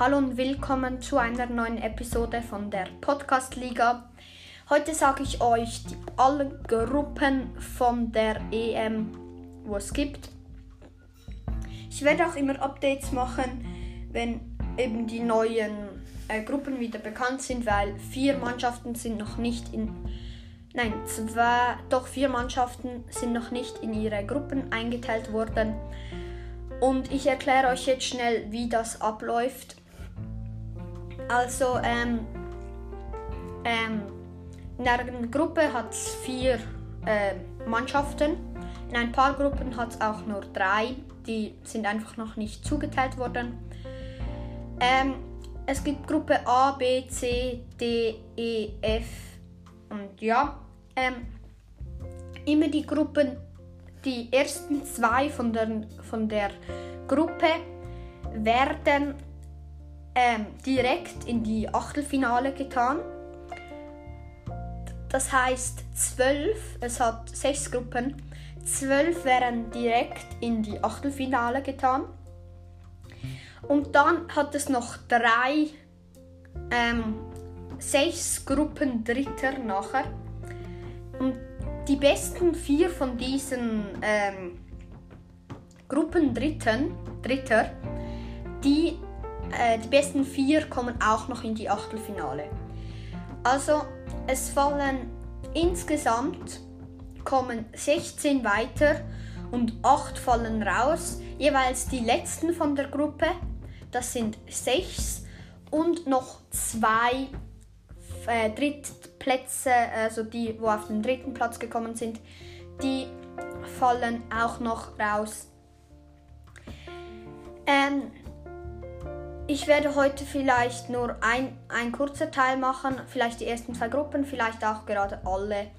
Hallo und willkommen zu einer neuen Episode von der Podcast Liga. Heute sage ich euch die, alle Gruppen von der EM, wo es gibt. Ich werde auch immer Updates machen, wenn eben die neuen äh, Gruppen wieder bekannt sind, weil vier Mannschaften sind noch nicht in Nein, zwei, doch vier Mannschaften sind noch nicht in ihre Gruppen eingeteilt worden. Und ich erkläre euch jetzt schnell, wie das abläuft. Also, ähm, ähm, in einer Gruppe hat es vier äh, Mannschaften. In ein paar Gruppen hat es auch nur drei. Die sind einfach noch nicht zugeteilt worden. Ähm, es gibt Gruppe A, B, C, D, E, F und ja. Ähm, immer die Gruppen, die ersten zwei von der, von der Gruppe werden ähm, direkt in die Achtelfinale getan. Das heißt, zwölf, es hat sechs Gruppen, zwölf werden direkt in die Achtelfinale getan. Und dann hat es noch drei, ähm, sechs Gruppen Dritter nachher. Und die besten vier von diesen ähm, Gruppen Dritten, Dritter, die äh, die besten vier kommen auch noch in die Achtelfinale. Also es fallen insgesamt kommen 16 weiter und 8 fallen raus. Jeweils die letzten von der Gruppe, das sind 6 und noch zwei äh, Drittplätze, also die, wo auf den dritten Platz gekommen sind, die fallen auch noch raus. Ähm, ich werde heute vielleicht nur ein, ein kurzer Teil machen, vielleicht die ersten zwei Gruppen, vielleicht auch gerade alle.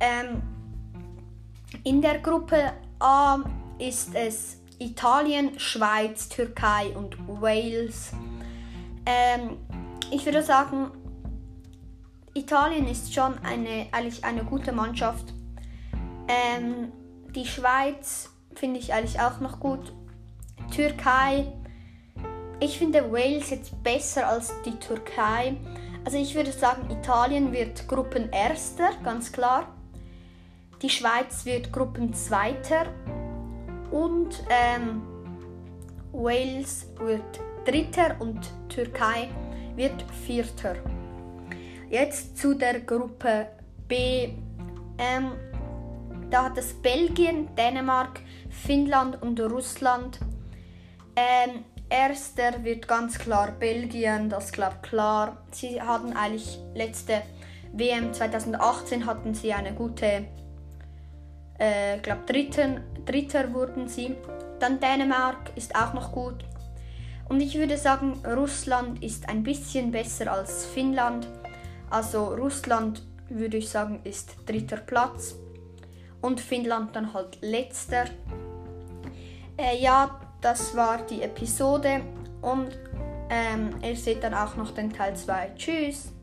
Ähm, in der Gruppe A ist es Italien, Schweiz, Türkei und Wales. Ähm, ich würde sagen, Italien ist schon eine, eigentlich eine gute Mannschaft. Ähm, die Schweiz finde ich eigentlich auch noch gut. Türkei ich finde Wales jetzt besser als die Türkei. Also ich würde sagen, Italien wird Gruppenerster, ganz klar. Die Schweiz wird Gruppenzweiter. Und ähm, Wales wird Dritter und Türkei wird Vierter. Jetzt zu der Gruppe B. Ähm, da hat es Belgien, Dänemark, Finnland und Russland. Ähm, Erster wird ganz klar Belgien, das glaube klar. Sie hatten eigentlich letzte WM 2018 hatten sie eine gute, äh, glaube dritten, Dritter wurden sie. Dann Dänemark ist auch noch gut. Und ich würde sagen, Russland ist ein bisschen besser als Finnland. Also Russland würde ich sagen ist dritter Platz und Finnland dann halt letzter. Äh, ja, das war die Episode und ähm, ihr seht dann auch noch den Teil 2. Tschüss!